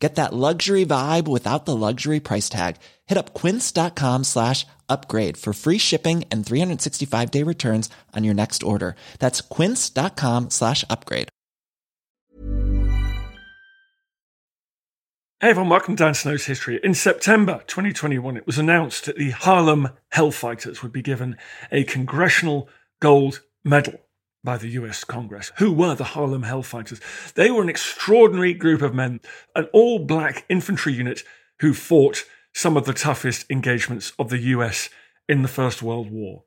Get that luxury vibe without the luxury price tag. Hit up quince.com slash upgrade for free shipping and 365 day returns on your next order. That's quince.com slash upgrade. Hey everyone, welcome to Dan Snow's History. In September 2021, it was announced that the Harlem Hellfighters would be given a Congressional Gold Medal by the US Congress. Who were the Harlem Hellfighters? They were an extraordinary group of men, an all black infantry unit who fought some of the toughest engagements of the US in the First World War.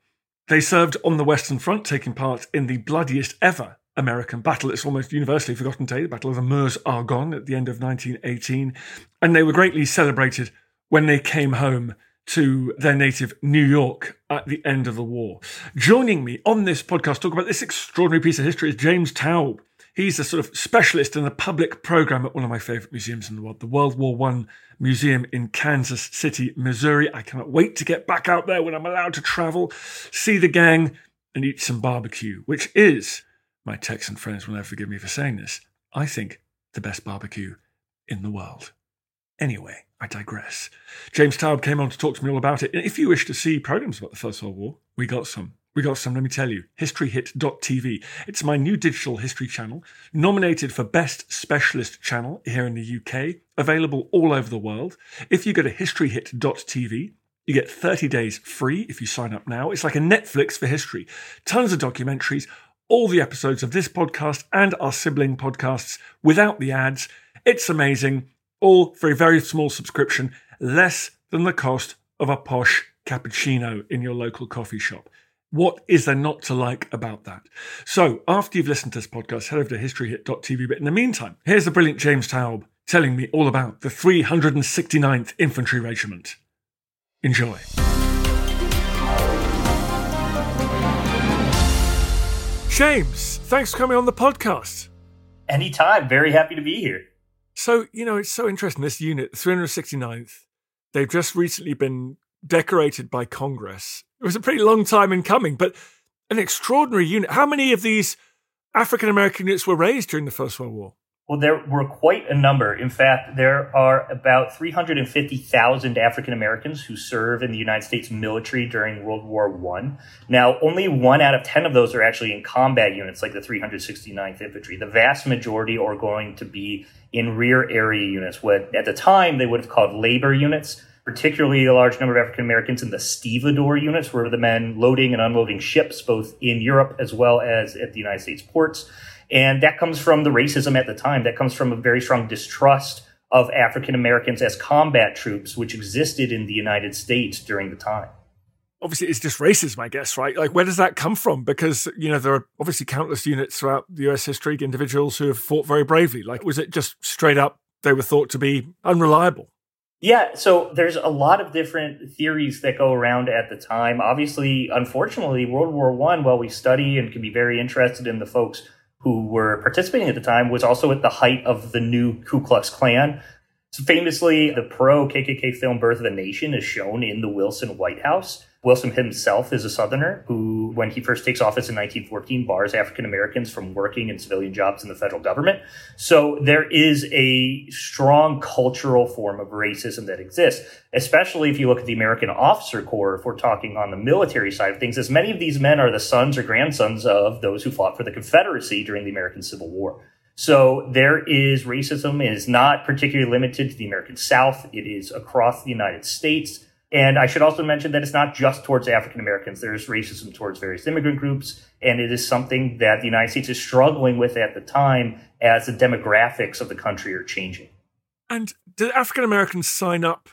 They served on the Western Front, taking part in the bloodiest ever American battle. It's almost universally forgotten today, the Battle of the Meuse Argonne at the end of 1918. And they were greatly celebrated when they came home to their native New York at the end of the war. Joining me on this podcast, talk about this extraordinary piece of history is James Taub. He's a sort of specialist in the public program at one of my favorite museums in the world, the World War One Museum in Kansas City, Missouri. I cannot wait to get back out there when I'm allowed to travel, see the gang, and eat some barbecue, which is, my Texan friends will never forgive me for saying this, I think the best barbecue in the world. Anyway, I digress. James Taub came on to talk to me all about it. If you wish to see programs about the First World War, we got some. We got some, let me tell you. HistoryHit.tv. It's my new digital history channel, nominated for Best Specialist Channel here in the UK, available all over the world. If you go to HistoryHit.tv, you get 30 days free if you sign up now. It's like a Netflix for history. Tons of documentaries, all the episodes of this podcast and our sibling podcasts without the ads. It's amazing all for a very small subscription, less than the cost of a posh cappuccino in your local coffee shop. What is there not to like about that? So, after you've listened to this podcast, head over to historyhit.tv. But in the meantime, here's the brilliant James Taub telling me all about the 369th Infantry Regiment. Enjoy. James, thanks for coming on the podcast. Anytime. Very happy to be here. So, you know, it's so interesting. This unit, 369th, they've just recently been decorated by Congress. It was a pretty long time in coming, but an extraordinary unit. How many of these African American units were raised during the First World War? Well, there were quite a number. In fact, there are about 350,000 African Americans who serve in the United States military during World War One. Now, only one out of 10 of those are actually in combat units like the 369th Infantry. The vast majority are going to be in rear area units, what at the time they would have called labor units, particularly a large number of African Americans in the stevedore units, where the men loading and unloading ships, both in Europe as well as at the United States ports. And that comes from the racism at the time. That comes from a very strong distrust of African Americans as combat troops, which existed in the United States during the time. Obviously, it's just racism, I guess, right? Like, where does that come from? Because, you know, there are obviously countless units throughout the US history, individuals who have fought very bravely. Like, was it just straight up they were thought to be unreliable? Yeah, so there's a lot of different theories that go around at the time. Obviously, unfortunately, World War One, while we study and can be very interested in the folks who were participating at the time, was also at the height of the new Ku Klux Klan. So famously, the pro KKK film Birth of a Nation is shown in the Wilson White House. Wilson himself is a Southerner who, when he first takes office in 1914, bars African Americans from working in civilian jobs in the federal government. So there is a strong cultural form of racism that exists, especially if you look at the American Officer Corps, if we're talking on the military side of things, as many of these men are the sons or grandsons of those who fought for the Confederacy during the American Civil War. So there is racism. It is not particularly limited to the American South. It is across the United States. And I should also mention that it's not just towards African Americans. There's racism towards various immigrant groups. And it is something that the United States is struggling with at the time as the demographics of the country are changing. And did African Americans sign up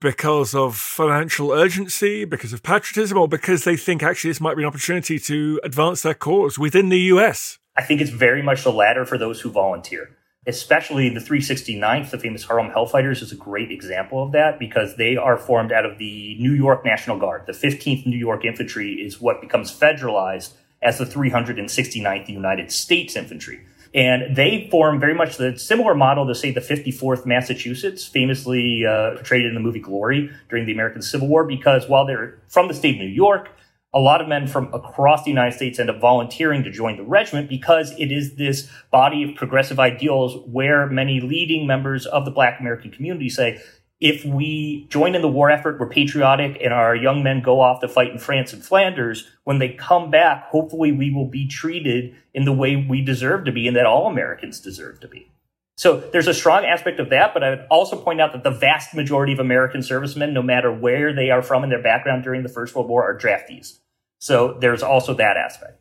because of financial urgency, because of patriotism, or because they think actually this might be an opportunity to advance their cause within the US? I think it's very much the latter for those who volunteer especially the 369th, the famous Harlem Hellfighters, is a great example of that because they are formed out of the New York National Guard. The 15th New York Infantry is what becomes federalized as the 369th United States Infantry. And they form very much the similar model to, say, the 54th Massachusetts, famously uh, portrayed in the movie Glory during the American Civil War, because while they're from the state of New York, a lot of men from across the United States end up volunteering to join the regiment because it is this body of progressive ideals where many leading members of the Black American community say, if we join in the war effort, we're patriotic, and our young men go off to fight in France and Flanders, when they come back, hopefully we will be treated in the way we deserve to be and that all Americans deserve to be. So there's a strong aspect of that, but I would also point out that the vast majority of American servicemen, no matter where they are from in their background during the First World War, are draftees. So there's also that aspect.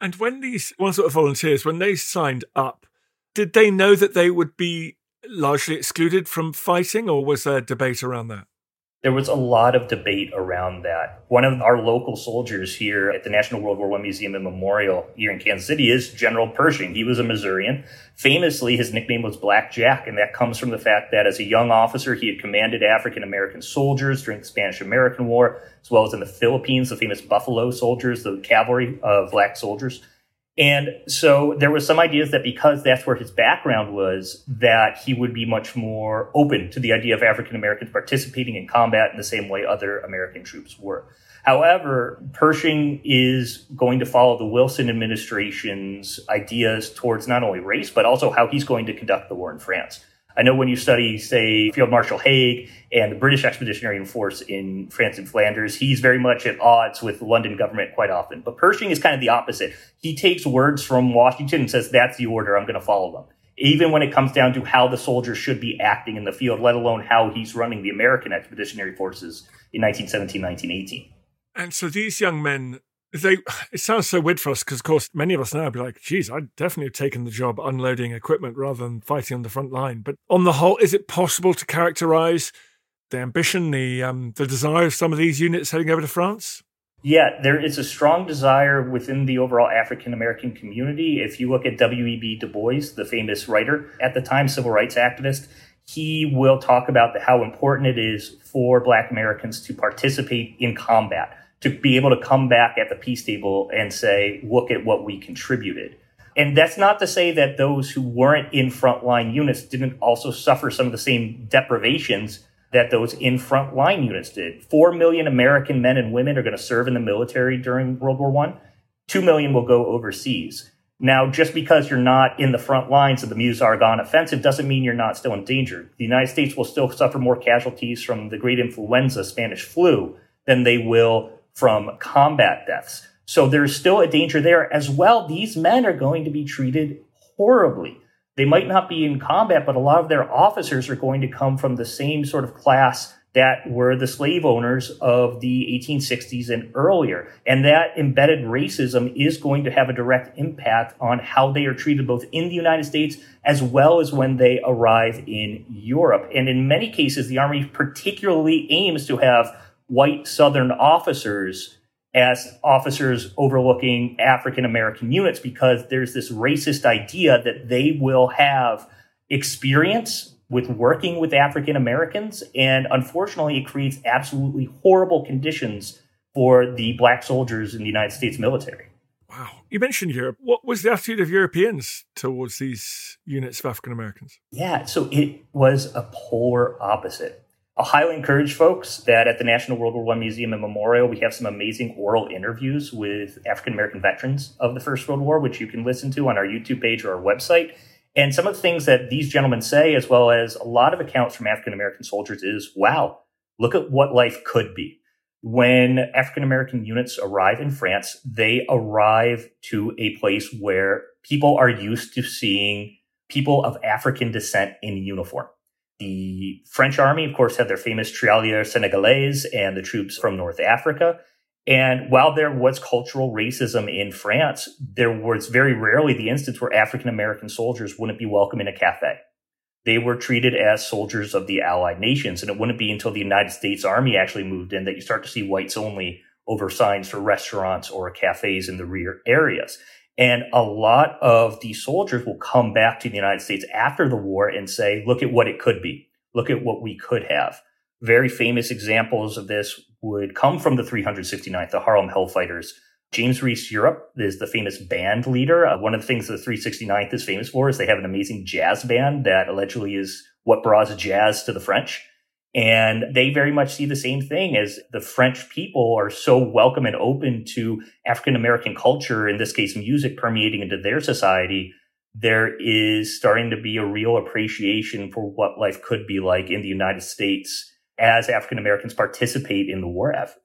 And when these ones that were volunteers, when they signed up, did they know that they would be largely excluded from fighting, or was there debate around that? There was a lot of debate around that. One of our local soldiers here at the National World War I Museum and Memorial here in Kansas City is General Pershing. He was a Missourian. Famously, his nickname was Black Jack, and that comes from the fact that as a young officer, he had commanded African American soldiers during the Spanish American War, as well as in the Philippines, the famous Buffalo soldiers, the cavalry of black soldiers. And so there was some ideas that because that's where his background was, that he would be much more open to the idea of African Americans participating in combat in the same way other American troops were. However, Pershing is going to follow the Wilson administration's ideas towards not only race, but also how he's going to conduct the war in France. I know when you study, say, Field Marshal Haig and the British Expeditionary Force in France and Flanders, he's very much at odds with the London government quite often. But Pershing is kind of the opposite. He takes words from Washington and says, that's the order, I'm going to follow them. Even when it comes down to how the soldiers should be acting in the field, let alone how he's running the American Expeditionary Forces in 1917, 1918. And so these young men they it sounds so weird for us because of course many of us now be like geez i'd definitely have taken the job unloading equipment rather than fighting on the front line but on the whole is it possible to characterize the ambition the um, the desire of some of these units heading over to france yeah, there is a strong desire within the overall African American community. If you look at W.E.B. Du Bois, the famous writer at the time, civil rights activist, he will talk about the, how important it is for Black Americans to participate in combat to be able to come back at the peace table and say, look at what we contributed. And that's not to say that those who weren't in frontline units didn't also suffer some of the same deprivations that those in frontline units did. Four million American men and women are going to serve in the military during World War One. Two million will go overseas. Now, just because you're not in the front lines of the Meuse-Argonne offensive doesn't mean you're not still in danger. The United States will still suffer more casualties from the great influenza, Spanish flu, than they will from combat deaths. So there's still a danger there as well. These men are going to be treated horribly. They might not be in combat, but a lot of their officers are going to come from the same sort of class that were the slave owners of the 1860s and earlier. And that embedded racism is going to have a direct impact on how they are treated both in the United States as well as when they arrive in Europe. And in many cases, the Army particularly aims to have white Southern officers as officers overlooking African American units because there's this racist idea that they will have experience with working with African Americans. And unfortunately, it creates absolutely horrible conditions for the black soldiers in the United States military. Wow. You mentioned Europe. What was the attitude of Europeans towards these units of African Americans? Yeah, so it was a polar opposite. I'll highly encourage folks that at the National World War I Museum and Memorial, we have some amazing oral interviews with African American veterans of the First World War, which you can listen to on our YouTube page or our website. And some of the things that these gentlemen say, as well as a lot of accounts from African American soldiers, is wow, look at what life could be. When African American units arrive in France, they arrive to a place where people are used to seeing people of African descent in uniform. The French army, of course, had their famous Tirailleurs Senegalais and the troops from North Africa. And while there was cultural racism in France, there was very rarely the instance where African American soldiers wouldn't be welcome in a cafe. They were treated as soldiers of the Allied nations. And it wouldn't be until the United States Army actually moved in that you start to see whites only over signs for restaurants or cafes in the rear areas. And a lot of these soldiers will come back to the United States after the war and say, look at what it could be. Look at what we could have. Very famous examples of this would come from the 369th, the Harlem Hellfighters. James Reese Europe is the famous band leader. Uh, one of the things the 369th is famous for is they have an amazing jazz band that allegedly is what brought jazz to the French. And they very much see the same thing as the French people are so welcome and open to African American culture, in this case, music permeating into their society. There is starting to be a real appreciation for what life could be like in the United States as African Americans participate in the war effort.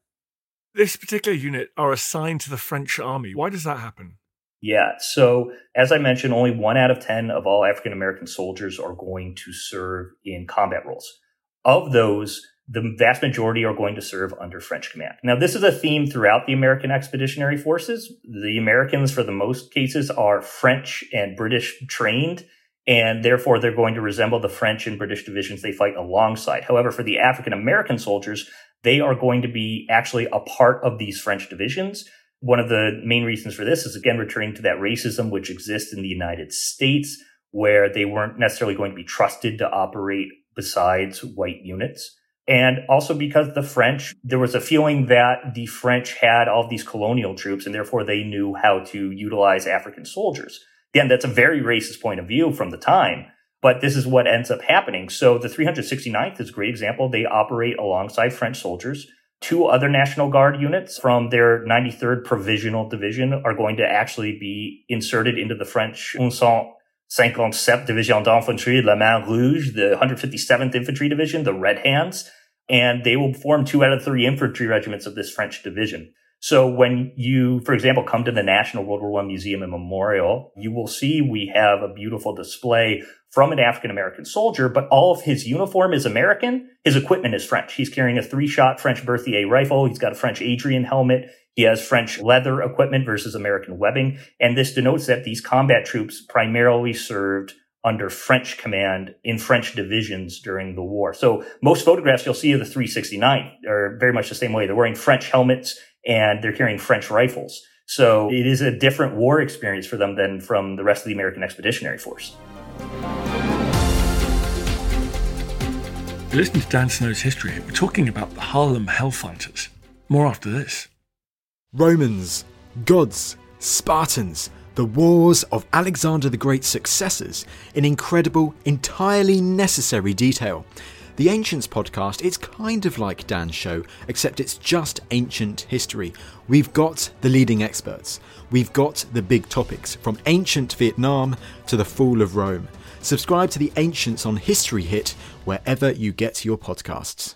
This particular unit are assigned to the French army. Why does that happen? Yeah. So, as I mentioned, only one out of 10 of all African American soldiers are going to serve in combat roles. Of those, the vast majority are going to serve under French command. Now, this is a theme throughout the American expeditionary forces. The Americans, for the most cases, are French and British trained, and therefore they're going to resemble the French and British divisions they fight alongside. However, for the African American soldiers, they are going to be actually a part of these French divisions. One of the main reasons for this is again returning to that racism which exists in the United States, where they weren't necessarily going to be trusted to operate besides white units. And also because the French, there was a feeling that the French had all these colonial troops and therefore they knew how to utilize African soldiers. Again, that's a very racist point of view from the time, but this is what ends up happening. So the 369th is a great example. They operate alongside French soldiers. Two other National Guard units from their 93rd Provisional Division are going to actually be inserted into the French 157 Division d'Infanterie, La Main Rouge, the 157th Infantry Division, the Red Hands, and they will form two out of three infantry regiments of this French division. So when you, for example, come to the National World War I Museum and Memorial, you will see we have a beautiful display from an African American soldier, but all of his uniform is American. His equipment is French. He's carrying a three shot French Berthier rifle. He's got a French Adrian helmet. He has French leather equipment versus American webbing. And this denotes that these combat troops primarily served under French command in French divisions during the war. So most photographs you'll see of the 369 are very much the same way. They're wearing French helmets and they're carrying French rifles. So it is a different war experience for them than from the rest of the American Expeditionary Force. You're listening to Dan Snow's history. We're talking about the Harlem Hellfighters. More after this. Romans, gods, Spartans, the wars of Alexander the Great's successors in incredible, entirely necessary detail. The Ancients podcast, it's kind of like Dan's show, except it's just ancient history. We've got the leading experts. We've got the big topics, from ancient Vietnam to the fall of Rome. Subscribe to the Ancients on History Hit wherever you get your podcasts.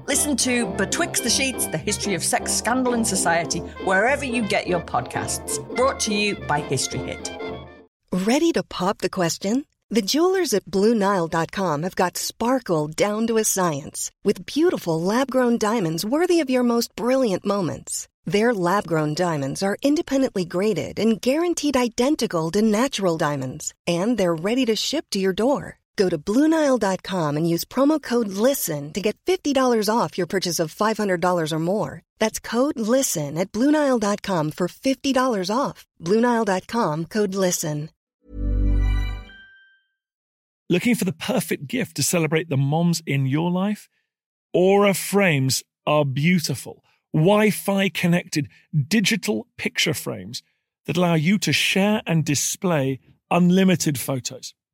Listen to Betwixt the Sheets, the history of sex, scandal, and society, wherever you get your podcasts. Brought to you by History Hit. Ready to pop the question? The jewelers at Bluenile.com have got sparkle down to a science with beautiful lab grown diamonds worthy of your most brilliant moments. Their lab grown diamonds are independently graded and guaranteed identical to natural diamonds, and they're ready to ship to your door. Go to Bluenile.com and use promo code LISTEN to get $50 off your purchase of $500 or more. That's code LISTEN at Bluenile.com for $50 off. Bluenile.com code LISTEN. Looking for the perfect gift to celebrate the moms in your life? Aura frames are beautiful, Wi Fi connected digital picture frames that allow you to share and display unlimited photos.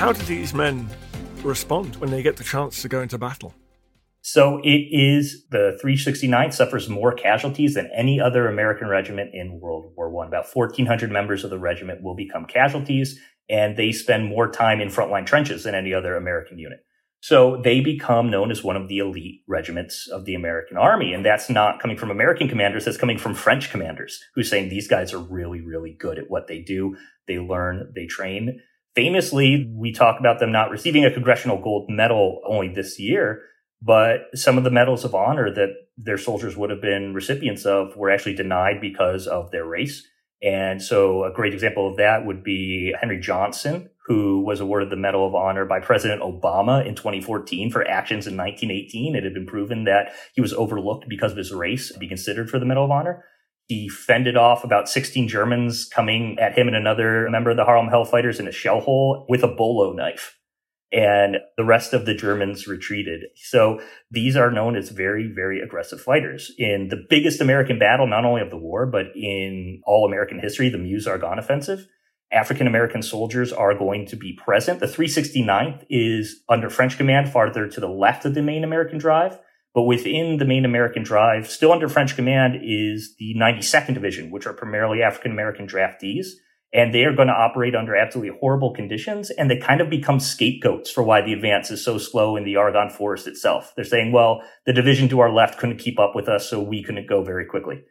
How do these men respond when they get the chance to go into battle? So it is the 369 suffers more casualties than any other American regiment in World War One. About 1,400 members of the regiment will become casualties, and they spend more time in frontline trenches than any other American unit. So they become known as one of the elite regiments of the American army. And that's not coming from American commanders. That's coming from French commanders who are saying these guys are really, really good at what they do. They learn, they train. Famously, we talk about them not receiving a congressional gold medal only this year but some of the medals of honor that their soldiers would have been recipients of were actually denied because of their race. And so a great example of that would be Henry Johnson, who was awarded the Medal of Honor by President Obama in 2014 for actions in 1918. It had been proven that he was overlooked because of his race to be considered for the Medal of Honor. He fended off about 16 Germans coming at him and another member of the Harlem Hellfighters in a shell hole with a bolo knife and the rest of the Germans retreated. So these are known as very, very aggressive fighters. In the biggest American battle, not only of the war, but in all American history, the Meuse-Argonne offensive, African American soldiers are going to be present. The 369th is under French command farther to the left of the main American drive. But within the main American drive, still under French command, is the 92nd Division, which are primarily African American draftees and they are going to operate under absolutely horrible conditions. And they kind of become scapegoats for why the advance is so slow in the Argonne Forest itself. They're saying, well, the division to our left couldn't keep up with us, so we couldn't go very quickly.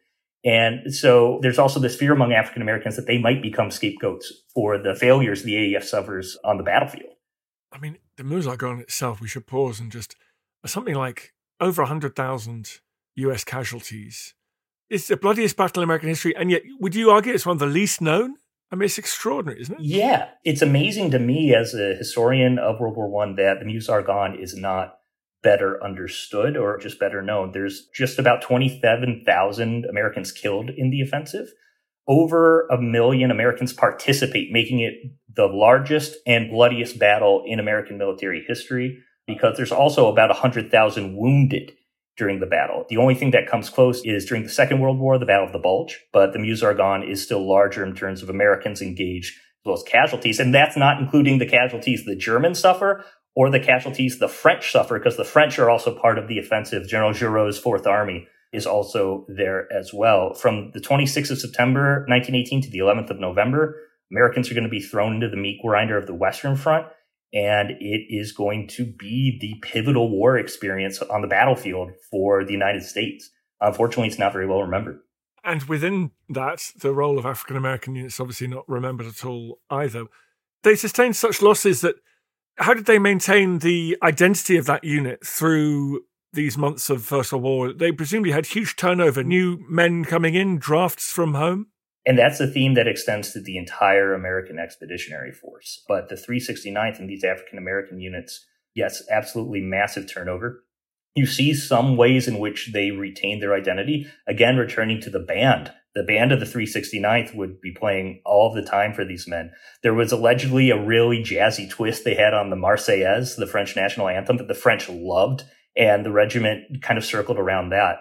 And so there's also this fear among African Americans that they might become scapegoats for the failures the AEF suffers on the battlefield. I mean, the Meuse-Argonne itself, we should pause and just something like over 100,000 US casualties. It's the bloodiest battle in American history, and yet would you argue it's one of the least known? I mean, it's extraordinary, isn't it? Yeah, it's amazing to me as a historian of World War One that the Meuse-Argonne is not better understood or just better known. There's just about 27,000 Americans killed in the offensive. Over a million Americans participate, making it the largest and bloodiest battle in American military history because there's also about 100,000 wounded during the battle. The only thing that comes close is during the Second World War, the Battle of the Bulge, but the Meuse-Argonne is still larger in terms of Americans engaged as well as casualties. And that's not including the casualties the Germans suffer or the casualties the French suffer, because the French are also part of the offensive. General Gouraud's Fourth Army is also there as well. From the 26th of September, 1918 to the 11th of November, Americans are going to be thrown into the meat grinder of the Western Front and it is going to be the pivotal war experience on the battlefield for the United States. Unfortunately, it's not very well remembered. And within that, the role of African American units obviously not remembered at all either. They sustained such losses that how did they maintain the identity of that unit through these months of First World War? They presumably had huge turnover, new men coming in, drafts from home. And that's a theme that extends to the entire American Expeditionary Force. But the 369th and these African American units, yes, absolutely massive turnover. You see some ways in which they retain their identity. Again, returning to the band. The band of the 369th would be playing all the time for these men. There was allegedly a really jazzy twist they had on the Marseillaise, the French national anthem that the French loved. And the regiment kind of circled around that.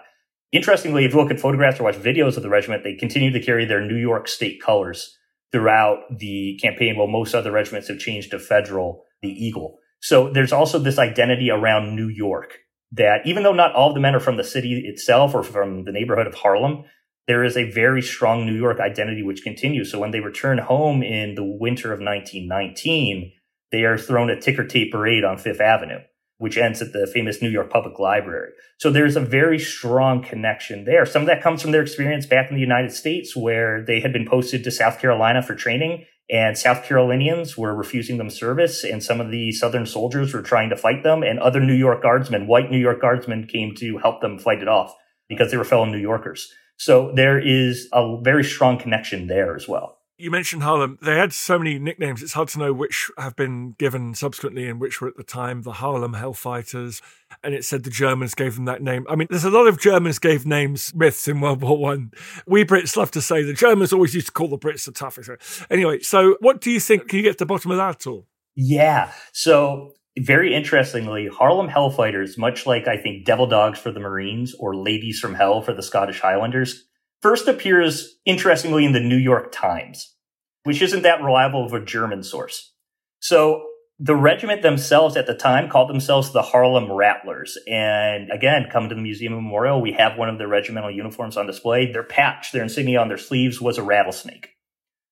Interestingly, if you look at photographs or watch videos of the regiment, they continue to carry their New York state colors throughout the campaign, while most other regiments have changed to federal, the eagle. So there's also this identity around New York that even though not all of the men are from the city itself or from the neighborhood of Harlem, there is a very strong New York identity which continues. So when they return home in the winter of 1919, they are thrown a ticker tape parade on Fifth Avenue which ends at the famous New York Public Library. So there's a very strong connection there. Some of that comes from their experience back in the United States where they had been posted to South Carolina for training and South Carolinians were refusing them service and some of the Southern soldiers were trying to fight them and other New York guardsmen, white New York guardsmen came to help them fight it off because they were fellow New Yorkers. So there is a very strong connection there as well. You mentioned Harlem. They had so many nicknames, it's hard to know which have been given subsequently and which were at the time. The Harlem Hellfighters, and it said the Germans gave them that name. I mean, there's a lot of Germans gave names myths in World War One. We Brits love to say the Germans always used to call the Brits the toughest. Anyway, so what do you think? Can you get to the bottom of that at all? Yeah. So very interestingly, Harlem Hellfighters, much like I think Devil Dogs for the Marines or Ladies from Hell for the Scottish Highlanders, first appears interestingly in the New York Times, which isn't that reliable of a German source. So the regiment themselves at the time called themselves the Harlem Rattlers. And again, come to the museum memorial, we have one of their regimental uniforms on display. Their patch, their insignia on their sleeves was a rattlesnake.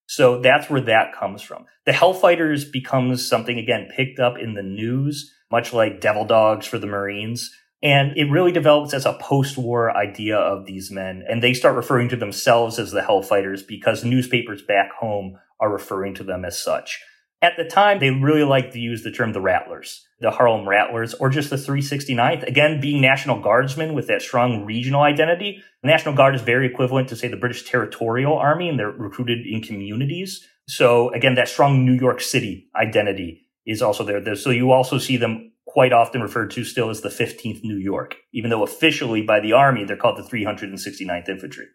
So that's where that comes from. The Hellfighters becomes something again picked up in the news, much like Devil Dogs for the Marines. And it really develops as a post war idea of these men. And they start referring to themselves as the Hellfighters because newspapers back home are referring to them as such. At the time, they really liked to use the term the Rattlers, the Harlem Rattlers, or just the 369th. Again, being National Guardsmen with that strong regional identity. The National Guard is very equivalent to, say, the British Territorial Army, and they're recruited in communities. So again, that strong New York City identity is also there. So you also see them quite often referred to still as the 15th New York, even though officially by the Army they're called the 369th Infantry.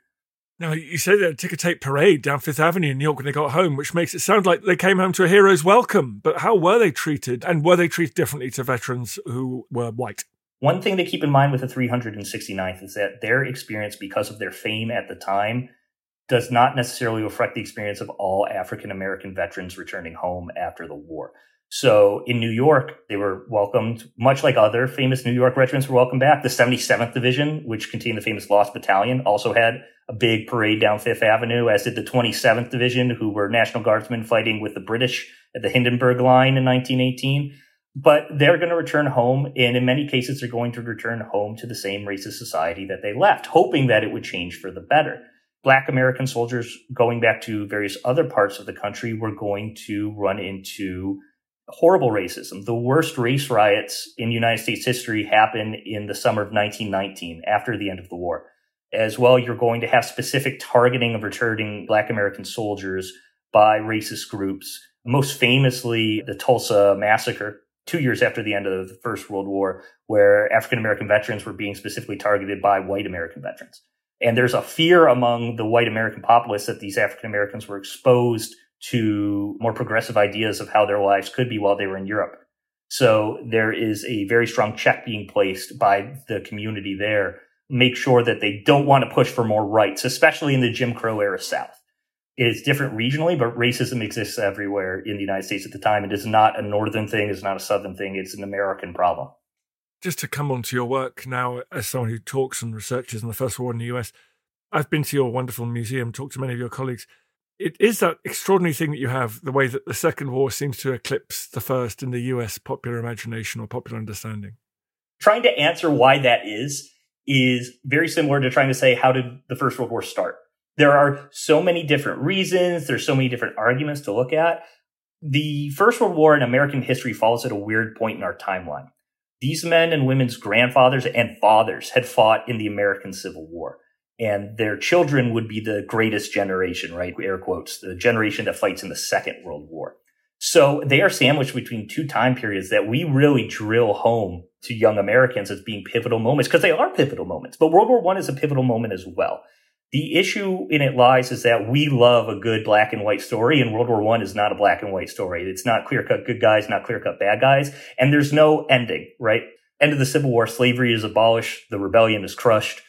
Now, you said they took a tape parade down Fifth Avenue in New York when they got home, which makes it sound like they came home to a hero's welcome. But how were they treated? And were they treated differently to veterans who were white? One thing to keep in mind with the 369th is that their experience, because of their fame at the time, does not necessarily reflect the experience of all African American veterans returning home after the war. So in New York, they were welcomed, much like other famous New York regiments were welcomed back. The 77th Division, which contained the famous Lost Battalion, also had a big parade down Fifth Avenue, as did the 27th Division, who were National Guardsmen fighting with the British at the Hindenburg Line in 1918. But they're going to return home, and in many cases, they're going to return home to the same racist society that they left, hoping that it would change for the better. Black American soldiers going back to various other parts of the country were going to run into horrible racism. The worst race riots in United States history happened in the summer of 1919 after the end of the war. As well, you're going to have specific targeting of returning Black American soldiers by racist groups. Most famously, the Tulsa Massacre, two years after the end of the First World War, where African American veterans were being specifically targeted by white American veterans. And there's a fear among the white American populace that these African Americans were exposed to more progressive ideas of how their lives could be while they were in Europe. So there is a very strong check being placed by the community there. Make sure that they don't want to push for more rights, especially in the Jim Crow era South. It is different regionally, but racism exists everywhere in the United States at the time. It is not a northern thing. It's not a southern thing. It's an American problem. Just to come on to your work now, as someone who talks and researches in the First War in the US, I've been to your wonderful museum, talked to many of your colleagues it is that extraordinary thing that you have the way that the Second War seems to eclipse the first in the US popular imagination or popular understanding. Trying to answer why that is is very similar to trying to say how did the First World War start? There are so many different reasons, there's so many different arguments to look at. The First World War in American history falls at a weird point in our timeline. These men and women's grandfathers and fathers had fought in the American Civil War and their children would be the greatest generation, right? Air quotes, the generation that fights in the Second World War. So they are sandwiched between two time periods that we really drill home to young Americans as being pivotal moments because they are pivotal moments. But World War One is a pivotal moment as well. The issue in it lies is that we love a good black and white story, and World War One is not a black and white story. It's not clear cut good guys, not clear cut bad guys, and there's no ending, right? End of the Civil War, slavery is abolished, the rebellion is crushed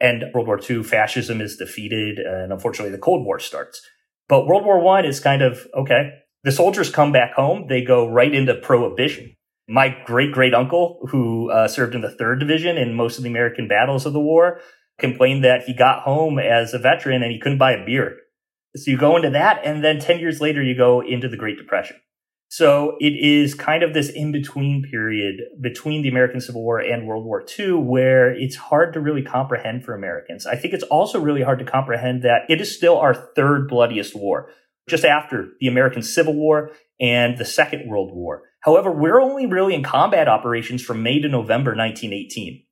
and World War II, fascism is defeated, and unfortunately, the Cold War starts. But World War One is kind of okay. The soldiers come back home; they go right into prohibition. My great great uncle, who uh, served in the Third Division in most of the American battles of the war, complained that he got home as a veteran and he couldn't buy a beer. So you go into that, and then ten years later, you go into the Great Depression. So it is kind of this in between period between the American Civil War and World War II where it's hard to really comprehend for Americans. I think it's also really hard to comprehend that it is still our third bloodiest war, just after the American Civil War and the Second World War. However, we're only really in combat operations from May to November 1918.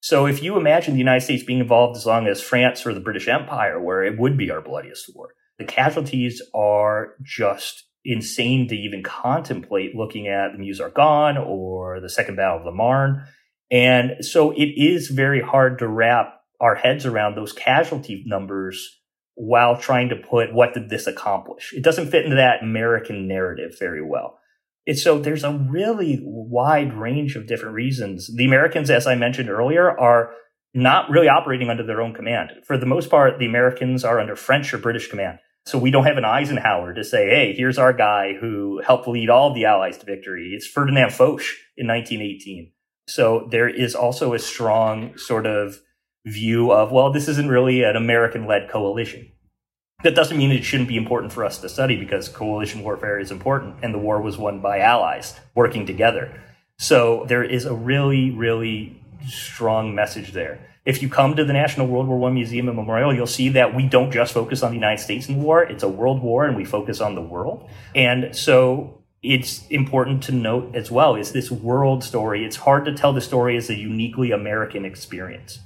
So if you imagine the United States being involved as long as France or the British Empire, where it would be our bloodiest war, The casualties are just insane to even contemplate looking at the Meuse-Argonne or the Second Battle of the Marne. And so it is very hard to wrap our heads around those casualty numbers while trying to put what did this accomplish? It doesn't fit into that American narrative very well. And so there's a really wide range of different reasons. The Americans, as I mentioned earlier, are not really operating under their own command. For the most part, the Americans are under French or British command. So we don't have an Eisenhower to say, hey, here's our guy who helped lead all the Allies to victory. It's Ferdinand Foch in 1918. So there is also a strong sort of view of, well, this isn't really an American led coalition. That doesn't mean it shouldn't be important for us to study because coalition warfare is important and the war was won by allies working together. So there is a really, really strong message there. If you come to the National World War I Museum and Memorial, you'll see that we don't just focus on the United States in the war. It's a world war and we focus on the world. And so it's important to note as well is this world story. It's hard to tell the story as a uniquely American experience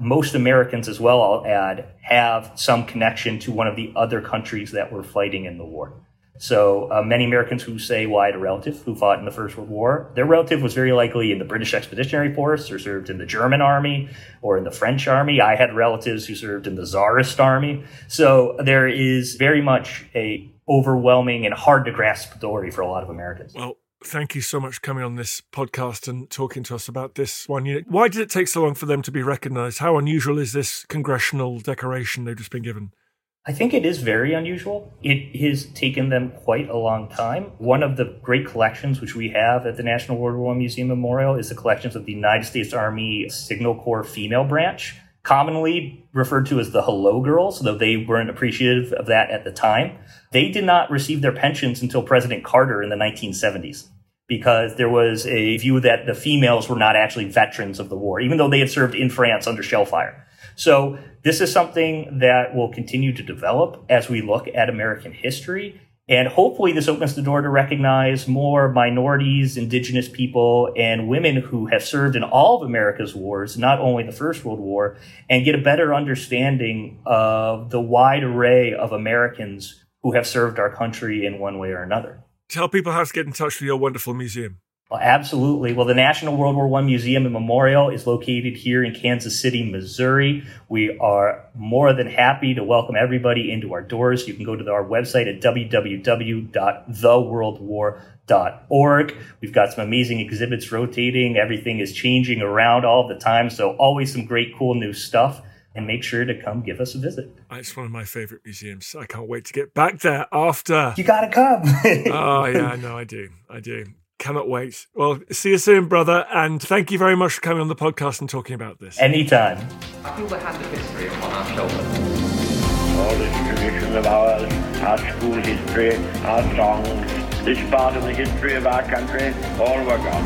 most Americans as well, I'll add, have some connection to one of the other countries that were fighting in the war. So uh, many Americans who say, well, a relative who fought in the First World War, their relative was very likely in the British Expeditionary Force or served in the German army or in the French army. I had relatives who served in the Tsarist army. So there is very much a overwhelming and hard to grasp story for a lot of Americans. Well, Thank you so much for coming on this podcast and talking to us about this one unit. Why did it take so long for them to be recognized? How unusual is this congressional decoration they've just been given? I think it is very unusual. It has taken them quite a long time. One of the great collections which we have at the National World War Museum Memorial is the collections of the United States Army Signal Corps female branch, commonly referred to as the Hello Girls, though they weren't appreciative of that at the time. They did not receive their pensions until President Carter in the 1970s because there was a view that the females were not actually veterans of the war, even though they had served in France under shell fire. So this is something that will continue to develop as we look at American history. And hopefully this opens the door to recognize more minorities, indigenous people, and women who have served in all of America's wars, not only the First World War, and get a better understanding of the wide array of Americans who have served our country in one way or another. Tell people how to get in touch with your wonderful museum. Well, absolutely. Well, the National World War I Museum and Memorial is located here in Kansas City, Missouri. We are more than happy to welcome everybody into our doors. You can go to our website at www.theworldwar.org. We've got some amazing exhibits rotating. Everything is changing around all the time. So always some great, cool new stuff and make sure to come give us a visit. Ah, it's one of my favorite museums. I can't wait to get back there after. You got to come. oh, yeah, I know I do. I do. Cannot wait. Well, see you soon, brother. And thank you very much for coming on the podcast and talking about this. Anytime. I feel the hand of history upon our shoulders. All this tradition of ours, our school history, our songs, this part of the history of our country, all were gone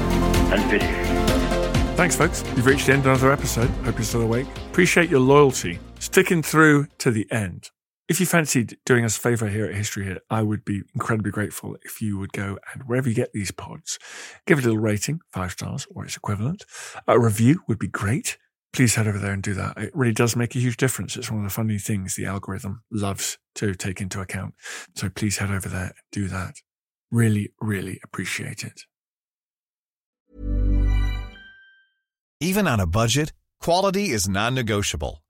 and finished. Thanks, folks. You've reached the end of another episode. Hope you're still awake. Appreciate your loyalty, sticking through to the end. If you fancied doing us a favor here at History Hit, I would be incredibly grateful if you would go and wherever you get these pods, give a little rating, five stars or its equivalent. A review would be great. Please head over there and do that. It really does make a huge difference. It's one of the funny things the algorithm loves to take into account. So please head over there and do that. Really, really appreciate it. Even on a budget, quality is non-negotiable.